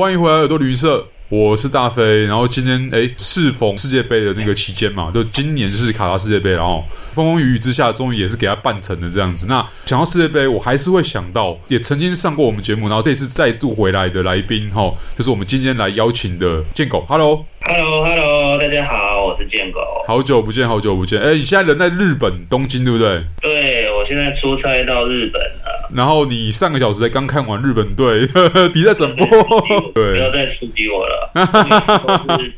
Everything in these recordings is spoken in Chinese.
欢迎回来耳朵旅行社，我是大飞。然后今天哎，适逢世界杯的那个期间嘛，就今年是卡塔世界杯，然后风风雨雨之下，终于也是给他办成了这样子。那想到世界杯，我还是会想到，也曾经上过我们节目，然后这次再度回来的来宾哈，就是我们今天来邀请的建狗。Hello，Hello，Hello，大家好，我是建狗。好久不见，好久不见。哎，你现在人在日本东京，对不对？对，我现在出差到日本了。然后你上个小时才刚看完日本队比赛转播，对，不要再刺激我了。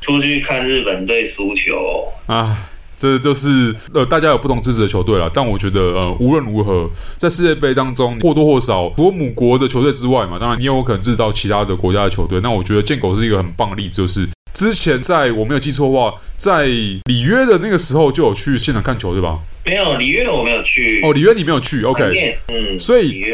出去看日本队输球啊，这就是呃，大家有不同支持的球队了。但我觉得呃，无论如何，在世界杯当中或多或少，除了母国的球队之外嘛，当然你也有可能知道其他的国家的球队。那我觉得建狗是一个很棒的例子，就是之前在我没有记错的话，在里约的那个时候就有去现场看球，对吧？没有里约，我没有去。哦，里约你没有去，OK。嗯，所以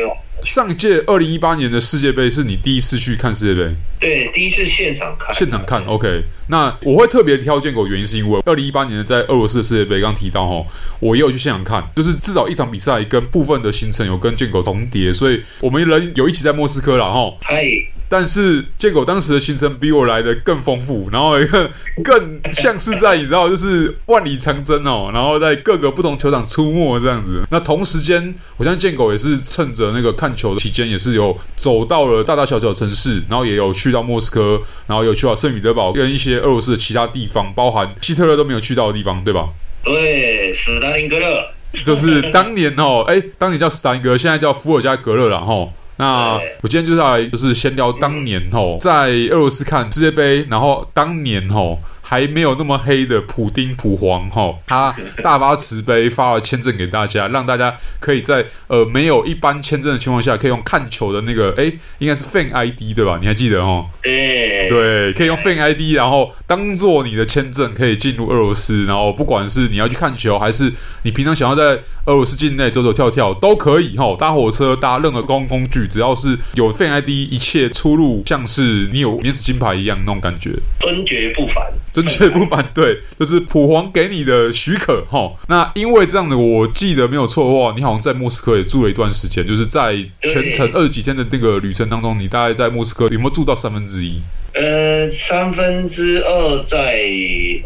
上届二零一八年的世界杯是你第一次去看世界杯？对，第一次现场看。现场看，OK。那我会特别挑建狗，原因是因为二零一八年在俄罗斯的世界杯刚提到哈，我也有去现场看，就是至少一场比赛跟部分的行程有跟建狗重叠，所以我们人有一起在莫斯科了哈。嗨。但是建狗当时的行程比我来的更丰富，然后一个更像是在你知道，就是万里长征哦，然后在各个不同球场出没这样子。那同时间，我相信建狗也是趁着那个看球的期间，也是有走到了大大小小城市，然后也有去到莫斯科，然后有去到圣彼得堡跟一些俄罗斯的其他地方，包含希特勒都没有去到的地方，对吧？对，史达林格勒，就是当年哦，哎，当年叫斯大林格，现在叫伏尔加格勒了哈。那我今天就是来，就是先聊当年吼，在俄罗斯看世界杯，然后当年吼。还没有那么黑的普丁普皇哈，他大发慈悲发了签证给大家，让大家可以在呃没有一般签证的情况下，可以用看球的那个哎，应该是 Fan ID 对吧？你还记得哦？对对，可以用 Fan ID，然后当做你的签证，可以进入俄罗斯，然后不管是你要去看球，还是你平常想要在俄罗斯境内走走跳跳，都可以哈。搭火车搭任何公共工具，只要是有 Fan ID，一切出入像是你有免死金牌一样那种感觉，尊爵不凡。真确不反对，就是普皇给你的许可哈。那因为这样的，我记得没有错的话，你好像在莫斯科也住了一段时间，就是在全程二十几天的那个旅程当中，你大概在莫斯科有没有住到三分之一？呃，三分之二在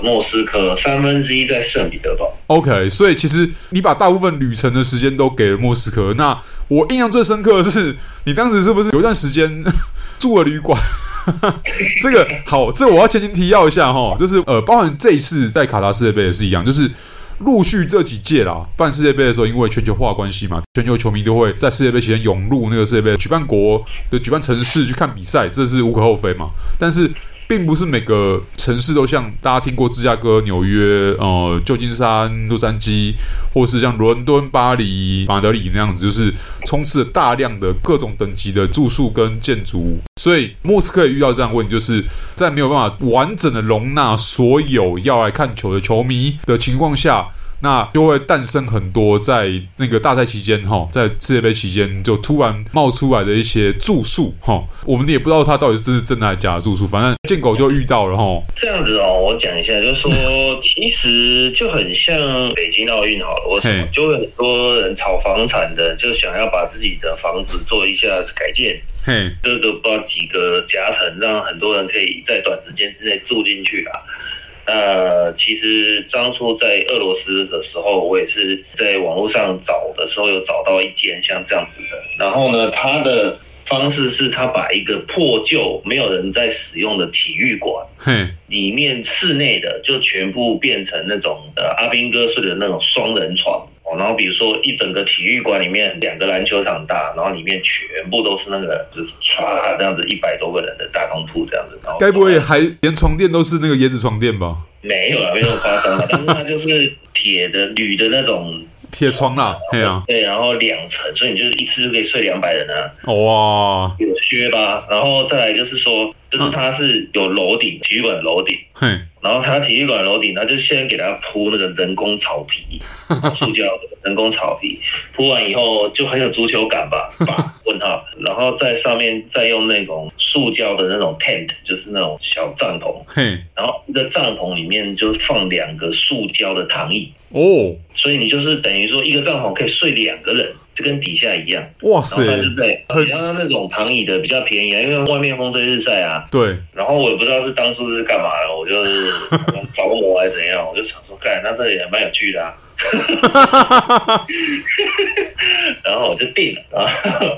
莫斯科，三分之一在圣彼得堡。OK，所以其实你把大部分旅程的时间都给了莫斯科。那我印象最深刻的是，你当时是不是有一段时间 住了旅馆？这个好，这我要前情提要一下哈，就是呃，包含这一次在卡塔世界杯也是一样，就是陆续这几届啦，办世界杯的时候，因为全球化关系嘛，全球球迷都会在世界杯期间涌入那个世界杯举办国的举办城市去看比赛，这是无可厚非嘛，但是。并不是每个城市都像大家听过芝加哥、纽约、呃旧金山、洛杉矶，或是像伦敦、巴黎、马德里那样子，就是充斥了大量的各种等级的住宿跟建筑物。所以莫斯科也遇到这样问题，就是在没有办法完整的容纳所有要来看球的球迷的情况下。那就会诞生很多在那个大赛期间哈，在世界杯期间就突然冒出来的一些住宿哈，我们也不知道他到底是真的还是假的住宿，反正见狗就遇到了哈。这样子哦，我讲一下，就是说其实就很像北京奥运好了，我想就会很多人炒房产的，就想要把自己的房子做一下改建，嘿，这个不知道几个夹层，让很多人可以在短时间之内住进去啊。呃，其实当初在俄罗斯的时候，我也是在网络上找的时候，有找到一间像这样子的。然后呢，他的方式是他把一个破旧、没有人在使用的体育馆，里面室内的就全部变成那种呃阿兵哥睡的那种双人床。然后比如说一整个体育馆里面两个篮球场大，然后里面全部都是那个就是唰这样子一百多个人的大通铺这样子。然后该不会还连床垫都是那个椰子床垫吧？没有啊，没有夸张，但是它就是铁的、铝的那种铁床啦。对啊，对，然后两层，所以你就是一次就可以睡两百人啊。哇，有靴吧？然后再来就是说，就是它是有楼顶，体育馆楼顶。嘿。然后他体育馆楼顶，他就先给他铺那个人工草皮，塑胶的人工草皮，铺完以后就很有足球感吧？吧？问号。然后在上面再用那种塑胶的那种 tent，就是那种小帐篷。嘿。然后一个帐篷里面就放两个塑胶的躺椅。哦。所以你就是等于说一个帐篷可以睡两个人。就跟底下一样。哇塞！对，很像那种躺椅的比较便宜啊，因为外面风吹日晒啊。对。然后我也不知道是当初是干嘛的，我就是着魔还是怎样，我就想说，干，那这里也蛮有趣的啊。然后我就定了啊。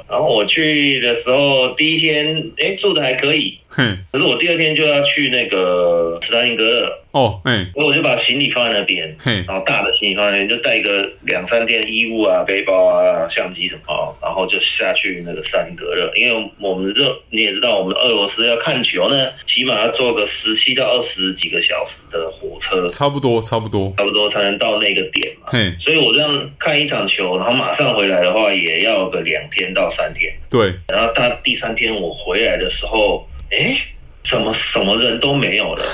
然后我去的时候，第一天哎住的还可以。嘿，可是我第二天就要去那个斯大林格勒。哦，哎，所以我就把行李放在那边，嘿，然后大的行李放在那边，就带个两三件衣物啊、背包啊、相机什么，然后就下去那个斯大林格勒，因为我们这你也知道，我们俄罗斯要看球呢，起码要坐个十七到二十几个小时的火车，差不多，差不多，差不多才能到那个点嘛。嘿，所以我这样看一场球，然后马上回来的话，也要个两天到三天。对，然后到第三天我回来的时候。哎，怎么什么人都没有了？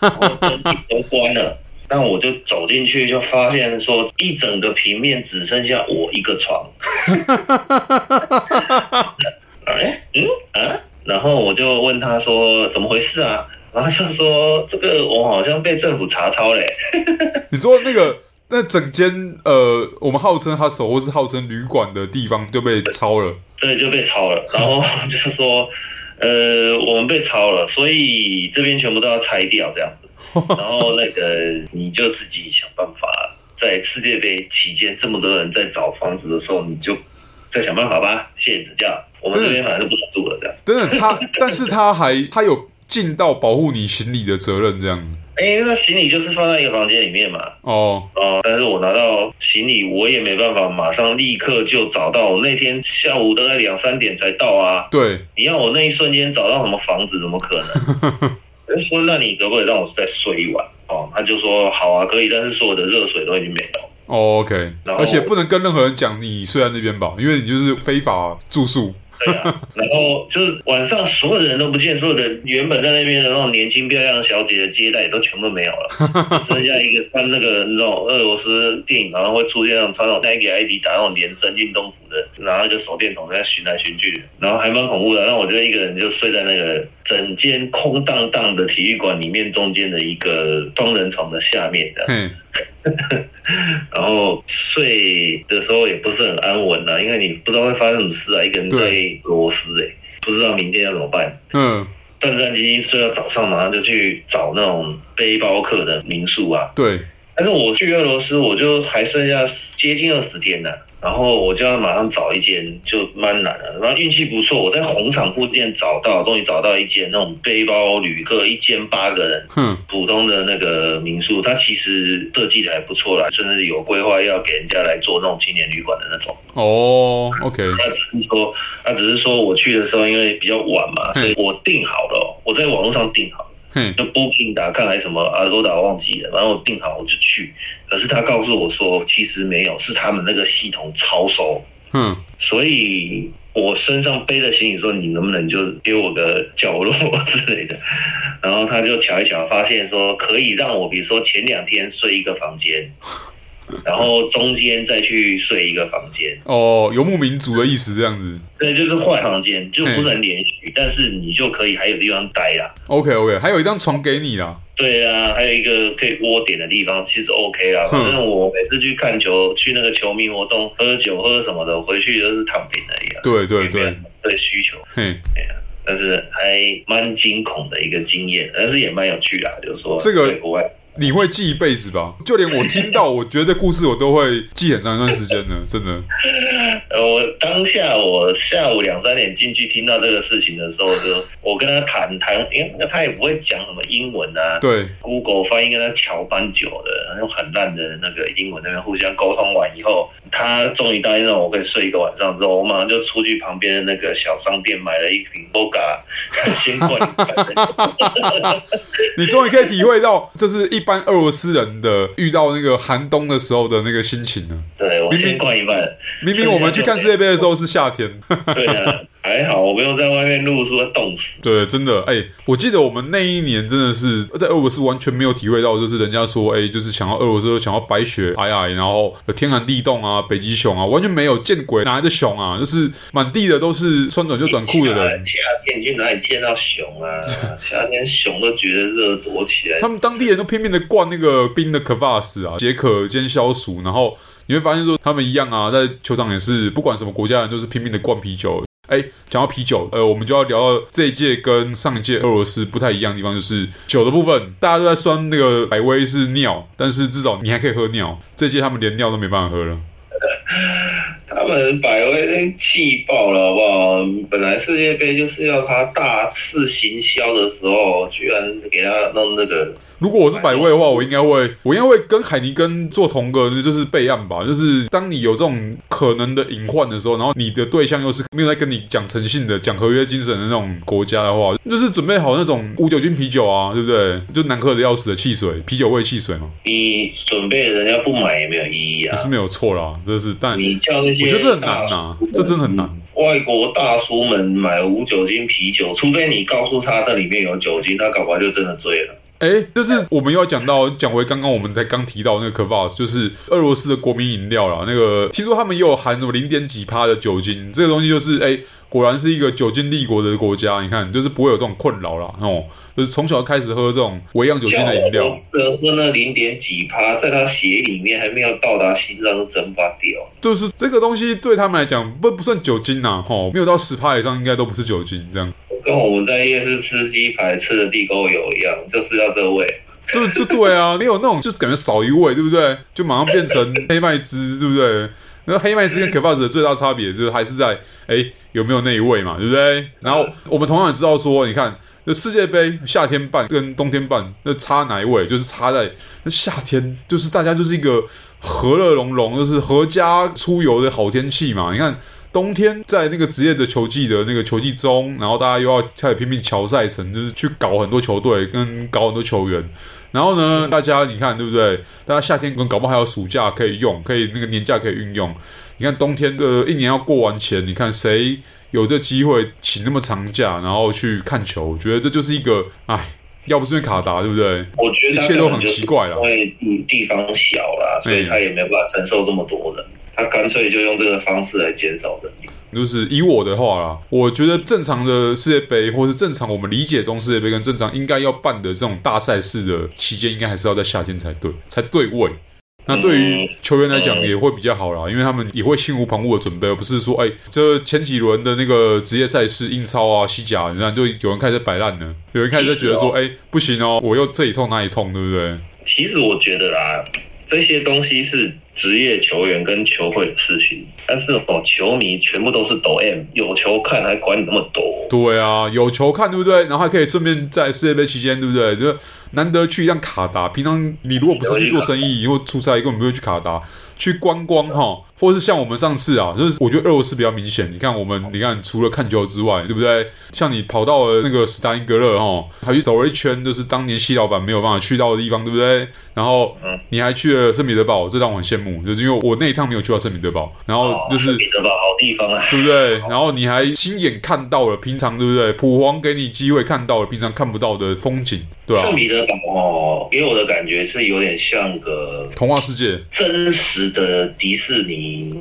灯都关了。那我就走进去，就发现说，一整个平面只剩下我一个床。哎，嗯啊，然后我就问他说，怎么回事啊？然后就说，这个我好像被政府查抄嘞。你说那个那整间呃，我们号称 hostel 或是号称旅馆的地方就被抄了？对，就被抄了。然后就说。呃，我们被抄了，所以这边全部都要拆掉，这样子。然后那个你就自己想办法，在世界杯期间这么多人在找房子的时候，你就再想办法吧。谢谢指教，我们这边反正是不能住了，这样。等等，他，但是他还他有尽到保护你行李的责任，这样。哎，那行李就是放在一个房间里面嘛。哦哦，但是我拿到行李，我也没办法马上立刻就找到。我那天下午大概两三点才到啊。对，你要我那一瞬间找到什么房子，怎么可能？我就说，那你可不可以让我再睡一晚？哦，他就说好啊，可以，但是所有的热水都已经没有。哦，OK，而且不能跟任何人讲你睡在那边吧，因为你就是非法住宿。对啊，然后就是晚上所有的人都不见，所有的原本在那边的那种年轻漂亮小姐的接待都全部没有了，剩下一个穿那个那种俄罗斯电影，然后会出现那种穿那种 Nike、Adidas 那种连身运动服的，拿一个手电筒在寻来寻去，然后还蛮恐怖的。然后我就一个人就睡在那个整间空荡荡的体育馆里面中间的一个双人床的下面的。嗯 然后睡的时候也不是很安稳呐，因为你不知道会发生什么事啊，一个人在俄罗斯哎，不知道明天要怎么办。嗯，战战兢兢睡到早上，马上就去找那种背包客的民宿啊。对，但是我去俄罗斯，我就还剩下接近二十天呢。然后我就要马上找一间，就蛮难的。然后运气不错，我在红场附近找到，终于找到一间那种背包旅客，一间八个人，嗯，普通的那个民宿，它其实设计的还不错啦，甚至有规划要给人家来做那种青年旅馆的那种。哦，OK。他只是说，他只是说我去的时候因为比较晚嘛，所以我订好了，我在网络上订好。嗯，就 Booking 打看还是什么阿罗达忘记了，然后我订好我就去，可是他告诉我说其实没有，是他们那个系统超收。嗯，所以我身上背着行李说，你能不能就给我个角落之类的，然后他就瞧一瞧，发现说可以让我，比如说前两天睡一个房间。然后中间再去睡一个房间哦，游牧民族的意思这样子。对，就是换房间，就不能连续，但是你就可以还有地方待啦。OK OK，还有一张床给你啦。对啊，还有一个可以窝点的地方，其实 OK 啦。反正我每次去看球，去那个球迷活动，喝酒喝什么的，回去都是躺平而已。对对对，对需求。嗯，对啊，但是还蛮惊恐的一个经验，但是也蛮有趣的，就是说这个国外。你会记一辈子吧？就连我听到，我觉得故事我都会记很长一段时间呢，真的。呃，我当下我下午两三点进去听到这个事情的时候，就我跟他谈谈，因为他也不会讲什么英文啊，对，Google 翻译跟他乔蛮久的，用很烂的那个英文那边互相沟通完以后，他终于答应让我可以睡一个晚上之后，我马上就出去旁边的那个小商店买了一瓶灌一罐。你终于可以体会到，就是一。一般俄罗斯人的遇到那个寒冬的时候的那个心情呢？对，我先灌一半。明明我们去看世界杯的时候是夏天。对啊，还好，我没有在外面录书，会冻死。对，真的，哎，我记得我们那一年真的是在俄罗斯完全没有体会到，就是人家说，哎，就是想要俄罗斯想要白雪皑皑，然后天寒地冻啊，北极熊啊，完全没有见鬼，哪来的熊啊？就是满地的都是穿短袖短裤的人。夏天去哪里见到熊啊？夏天熊都觉得热躲起来。他们当地人都拼命的灌那个冰的可法斯啊，解渴兼消暑。然后你会发现说，他们一样啊，在球场也是，不管什么国家人都是拼命的灌啤酒。哎，讲到啤酒，呃，我们就要聊到这一届跟上一届俄罗斯不太一样的地方，就是酒的部分。大家都在酸那个百威是尿，但是至少你还可以喝尿。这届他们连尿都没办法喝了。他们百威气爆了，好不好？本来世界杯就是要他大肆行销的时候，居然给他弄那个。如果我是百威的话，我应该会，我应该会跟海尼根做同个，就是备案吧。就是当你有这种可能的隐患的时候，然后你的对象又是没有在跟你讲诚信的、讲合约精神的那种国家的话，就是准备好那种无酒精啤酒啊，对不对？就难喝的要死的汽水，啤酒味汽水嘛。你准备人家不买也没有意义啊。也是没有错啦，就是但你叫那些，我觉得这很难啊，这真的很难。外国大叔们买无酒精啤酒，除非你告诉他这里面有酒精，他搞不好就真的醉了。哎，就是我们又要讲到讲回刚刚我们才刚提到那个 Kvass，就是俄罗斯的国民饮料啦。那个听说他们也有含什么零点几趴的酒精，这个东西就是哎，果然是一个酒精立国的国家。你看，就是不会有这种困扰啦。哦，就是从小开始喝这种微量酒精的饮料。喝那零点几趴，在他血里面还没有到达心脏，都蒸发掉。就是这个东西对他们来讲不不算酒精呐，吼，没有到十趴以上，应该都不是酒精这样。跟我们在夜市吃鸡排吃的地沟油一样，就是要这味。对，就对啊，你有那种就是感觉少一味，对不对？就马上变成黑麦汁，对不对？那黑麦汁跟可法子的最大差别就是还是在哎有没有那一位嘛，对不对？然后我们同样也知道说，你看那世界杯夏天办跟冬天办，那差哪一位？就是差在那夏天，就是大家就是一个和乐融融，就是合家出游的好天气嘛。你看。冬天在那个职业的球季的那个球季中，然后大家又要开始拼命乔赛程，就是去搞很多球队跟搞很多球员。然后呢，大家你看对不对？大家夏天跟搞不好还有暑假可以用，可以那个年假可以运用。你看冬天的一年要过完前，你看谁有这机会请那么长假，然后去看球？我觉得这就是一个，哎，要不是因为卡达，对不对？我觉得一切都很奇怪了，因为地方小啦，所以他也没办法承受这么多人。他干脆就用这个方式来减少人。就是以我的话啦，我觉得正常的世界杯，或是正常我们理解中世界杯跟正常应该要办的这种大赛事的期间，应该还是要在夏天才对，才对位。那对于球员来讲也会比较好啦，因为他们也会心无旁骛的准备，而不是说，哎，这前几轮的那个职业赛事，英超啊、西甲，你看就有人开始摆烂了，有人开始觉得说，哎，不行哦，我又这里痛那里痛，对不对？其实我觉得啦，这些东西是。职业球员跟球会的事情，但是哦，球迷全部都是抖 M，有球看还管你那么多？对啊，有球看对不对？然后还可以顺便在世界杯期间对不对？就难得去一趟卡达，平常你如果不是去做生意，以后出差根本不会去卡达。去观光哈，或者是像我们上次啊，就是我觉得俄罗斯比较明显。你看我们，你看除了看球之外，对不对？像你跑到了那个斯大林格勒哈，还去走了一圈，就是当年西老板没有办法去到的地方，对不对？然后你还去了圣彼得堡，这让我很羡慕，就是因为我那一趟没有去到圣彼得堡。然后就是圣彼得堡好地方啊，对不对？然后你还亲眼看到了平常对不对？普皇给你机会看到了平常看不到的风景，对吧？圣彼得堡哦，给我的感觉是有点像个童话世界，真实。的迪士尼，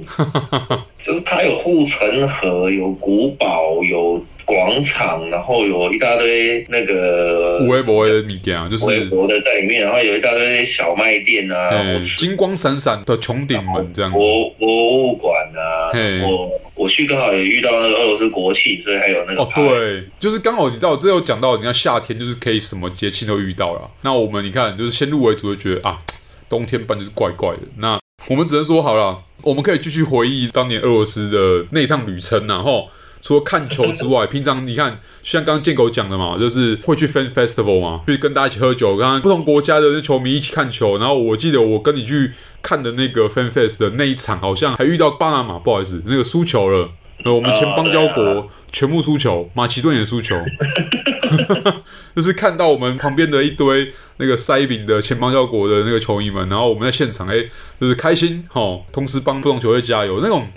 就是它有护城河，有古堡，有广场，然后有一大堆那个微博的米店啊，就是微博的在里面，然后有一大堆小卖店啊，欸、金光闪闪的穹顶门这样，博博物馆啊，欸、我我去刚好也遇到那个俄罗斯国庆，所以还有那个哦，对，就是刚好你知道，这有讲到，你看夏天就是可以什么节庆都遇到了，那我们你看就是先入为主就觉得啊，冬天办就是怪怪的，那。我们只能说好了，我们可以继续回忆当年俄罗斯的那一趟旅程，然后除了看球之外，平常你看，像刚刚建狗讲的嘛，就是会去 fan festival 嘛，去跟大家一起喝酒，刚刚不同国家的球迷一起看球。然后我记得我跟你去看的那个 fan fest 的那一场，好像还遇到巴拿马，不好意思，那个输球了。呃，我们前邦交国全部输球，马其顿也输球，就是看到我们旁边的一堆那个塞饼的前邦交国的那个球迷们，然后我们在现场，哎，就是开心，哈，同时帮不同球队加油，那种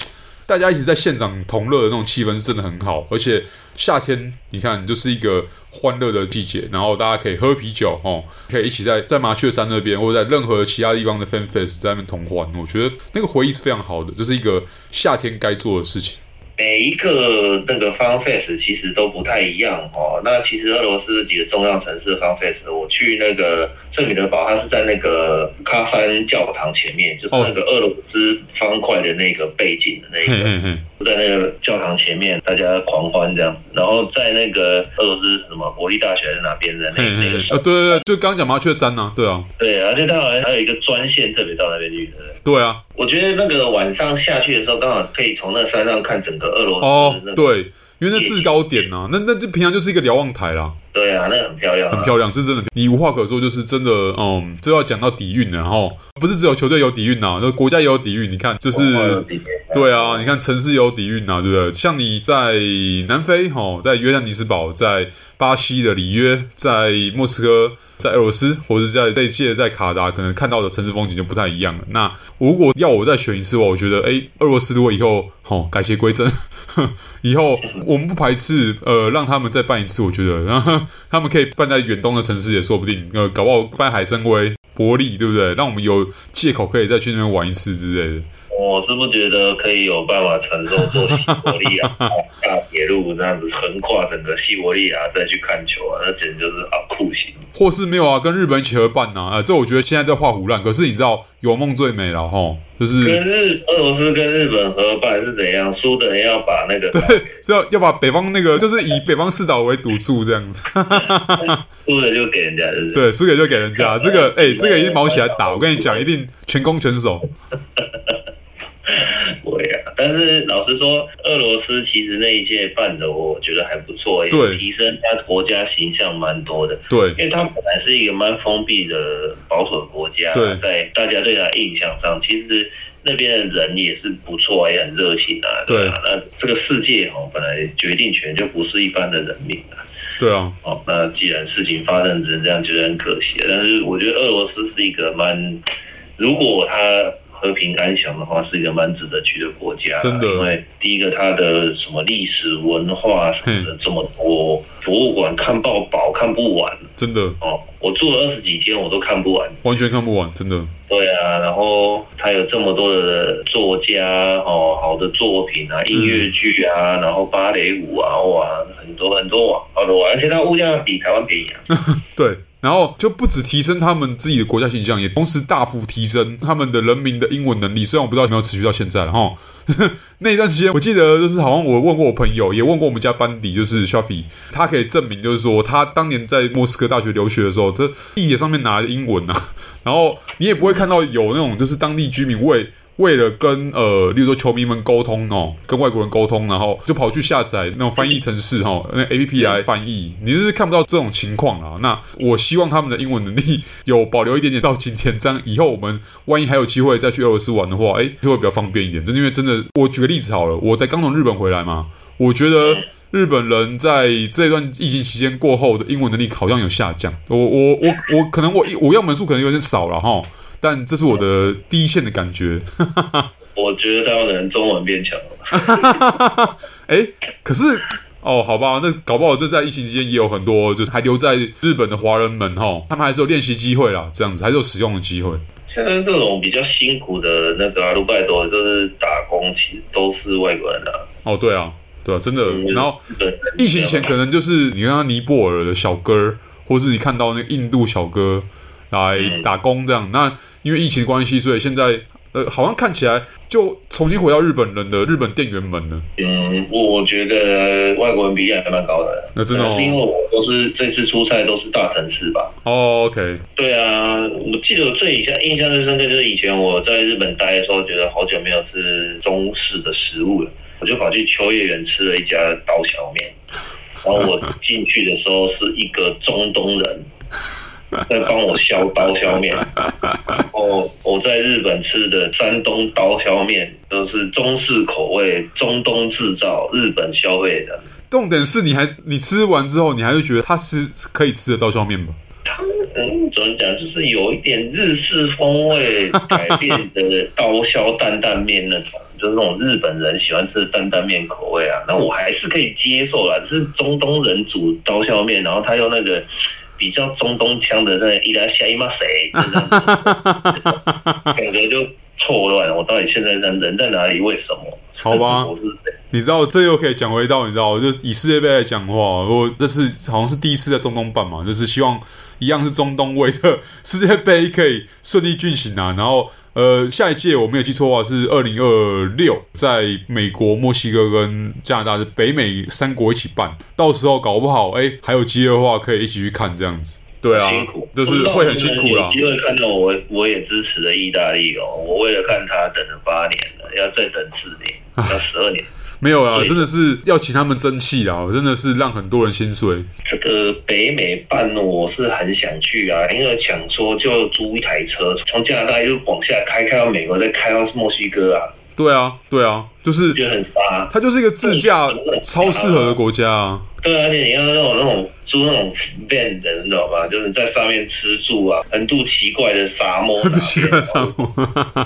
大家一起在现场同乐的那种气氛是真的很好，而且夏天你看就是一个欢乐的季节，然后大家可以喝啤酒哦，可以一起在在麻雀山那边或者在任何其他地方的 fan fest 在那边同欢，我觉得那个回忆是非常好的，就是一个夏天该做的事情。每一个那个 FunFest 其实都不太一样哦。那其实俄罗斯几个重要城市的 FunFest，我去那个圣彼得堡，它是在那个喀山教堂前面，就是那个俄罗斯方块的那个背景的那个。哦在那个教堂前面，大家狂欢这样。然后在那个俄罗斯什么国立大学在哪边的那那个啊，对对对，就刚刚讲麻雀山呐，对啊，对，而且它好像还有一个专线特别到那边去，对啊。我觉得那个晚上下去的时候，刚好可以从那山上看整个俄罗斯哦，对，因为那制高点呐，那那就平常就是一个瞭望台啦。对啊，那个很漂亮，很漂亮，是真的。你无话可说，就是真的，嗯，这要讲到底蕴了，然后不是只有球队有底蕴呐，那国家也有底蕴。你看，就是对啊，你看城市也有底蕴呐，对不对？像你在南非，哈，在约旦尼斯堡，在巴西的里约，在莫斯科，在俄罗斯，或者在这一届在卡达，可能看到的城市风景就不太一样了。那如果要我再选一次的话，我觉得，哎，俄罗斯如果以后，好改邪归正，以后我们不排斥，呃，让他们再办一次，我觉得，然后。他们可以办在远东的城市也说不定，呃，搞不好办海参崴、伯利，对不对？让我们有借口可以再去那边玩一次之类的。我是不觉得可以有办法承受坐西伯利亚大铁路这样子横跨整个西伯利亚再去看球啊，那简直就是啊酷刑。或是没有啊，跟日本一起合办呐啊，啊，这我觉得现在在画胡乱。可是你知道，有梦最美了哈，就是跟日俄罗斯跟日本合办是怎样？输的人要把那个 对，是要要把北方那个，就是以北方四岛为赌注这样子，输了就给人家，对，输给就给人家。这个 哎、欸，这个一定毛起来打，我跟你讲，一定全攻全守。但是老实说，俄罗斯其实那一届办的，我觉得还不错，也提升他国家形象蛮多的。对，因为他本来是一个蛮封闭的保守的国家，对，在大家对他印象上，其实那边的人也是不错，也很热情啊。对啊，那这个世界哦，本来决定权就不是一般的人民啊。对啊，哦，那既然事情发生成这样，觉得很可惜。但是我觉得俄罗斯是一个蛮，如果他。和平安详的话，是一个蛮值得去的国家。真的，因为第一个，它的什么历史文化什么的这么多，博物馆看爆饱，看不完。真的哦，我住了二十几天，我都看不完，完全看不完，真的。对啊，然后它有这么多的作家哦，好的作品啊，音乐剧啊，嗯、然后芭蕾舞啊，哇，很多很多啊，好多，而且它物价比台湾便宜啊。对。然后就不止提升他们自己的国家形象，也同时大幅提升他们的人民的英文能力。虽然我不知道有没有持续到现在了哈。那一段时间，我记得就是好像我问过我朋友，也问过我们家班底，就是 Shafi，他可以证明，就是说他当年在莫斯科大学留学的时候，这地铁上面拿的英文啊，然后你也不会看到有那种就是当地居民为。为了跟呃，例如说球迷们沟通哦，跟外国人沟通，然后就跑去下载那种翻译程式哈，那 A P P 来翻译，你就是看不到这种情况啊。那我希望他们的英文能力有保留一点点到今天，这样以后我们万一还有机会再去俄罗斯玩的话，哎，就会比较方便一点。真的，因为真的，我举个例子好了，我在刚从日本回来嘛，我觉得日本人在这段疫情期间过后的英文能力好像有下降。我我我我可能我我样本数可能有点少了哈。但这是我的第一线的感觉。我觉得他可能中文变强了。哎，可是哦，好吧，那搞不好这在疫情期间也有很多，就是还留在日本的华人们哈，他们还是有练习机会啦，这样子还是有使用的机会。现在这种比较辛苦的那个阿鲁拜多，就是打工，其实都是外国人啊。哦，对啊，对啊，真的。嗯、然后疫情前可能就是你看到尼泊尔的小哥，或是你看到那个印度小哥来打工这样，嗯、那。因为疫情关系，所以现在呃，好像看起来就重新回到日本人的日本店员们了。嗯，我觉得外国人比例还蛮高的。那真的、哦、是因为我都是这次出差都是大城市吧？哦，OK。对啊，我记得我最以前印象最深刻就是以前我在日本待的时候，觉得好久没有吃中式的食物了，我就跑去秋叶原吃了一家刀削面，然后我进去的时候是一个中东人。在帮我削刀削面，然后我在日本吃的山东刀削面都是中式口味，中东制造，日本消费的。重点是你还你吃完之后，你还是觉得它是可以吃的刀削面吧？它嗯，怎么讲，就是有一点日式风味改变的刀削担担面那种，就是那种日本人喜欢吃的担担面口味啊。那我还是可以接受啦，只是中东人煮刀削面，然后他用那个比较中东腔的那伊拉西伊玛谁，感觉就错乱。我到底现在人人在哪里？为什么？好吧，我是谁？你知道这又可以讲回到，你知道，就以世界杯来讲的话，我这是好像是第一次在中东办嘛，就是希望一样是中东位的世界杯可以顺利进行啊。然后呃，下一届我没有记错的话是二零二六，在美国、墨西哥跟加拿大的北美三国一起办，到时候搞不好哎还有机会的话可以一起去看这样子。对啊，辛苦就是会很辛苦啦。有机会看到我，我也支持了意大利哦。我为了看他等了八年了，要再等四年，要十二年。没有啊，真的是要请他们争气啊！真的是让很多人心碎。这个北美办，我是很想去啊，因为想说就租一台车，从加拿大就往下开，开到美国，再开到墨西哥啊。对啊，对啊，就是觉得很杀，它就是一个自驾超适合的国家啊。对啊，而且你要那种那种租那种 van 的，你知道吗？就是在上面吃住啊，横渡奇怪的沙漠，奇怪的沙漠，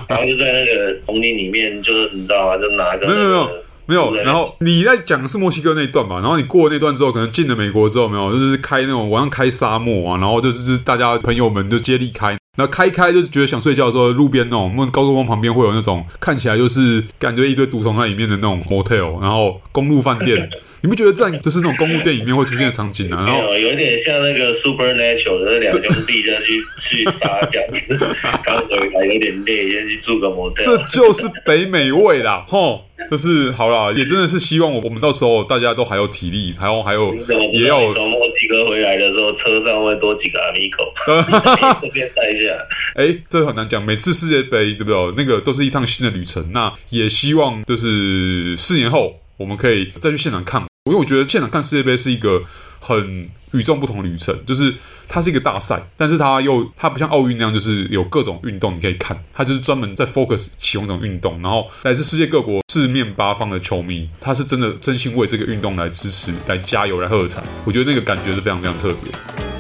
然后就在那个丛林里面，就是你知道吗？就拿个、那个、没有没有。没有，然后你在讲的是墨西哥那一段嘛，然后你过了那段之后，可能进了美国之后，没有，就是开那种晚上开沙漠啊，然后就是大家朋友们就接力开，然后开开就是觉得想睡觉的时候，路边那种高速公路旁边会有那种看起来就是感觉一堆毒虫在里面的那种 motel，然后公路饭店。你不觉得这样就是那种公路电影里面会出现的场景啊？然后有点像那个 Supernatural 的两兄弟在去去杀这样子，刚回来有点累，先去住个 motel。这就是北美味啦，吼！就是好啦，也真的是希望我我们到时候大家都还有体力，还有还有也要从墨西哥回来的时候，车上会多几个 amigo，顺便看一下。哎，这很难讲，每次世界杯对不对？那个都是一趟新的旅程。那也希望就是四年后我们可以再去现场看。因为我觉得现场看世界杯是一个很与众不同的旅程，就是它是一个大赛，但是它又它不像奥运那样，就是有各种运动你可以看，它就是专门在 focus 启用一种运动，然后来自世界各国四面八方的球迷，他是真的真心为这个运动来支持、来加油、来喝彩，我觉得那个感觉是非常非常特别。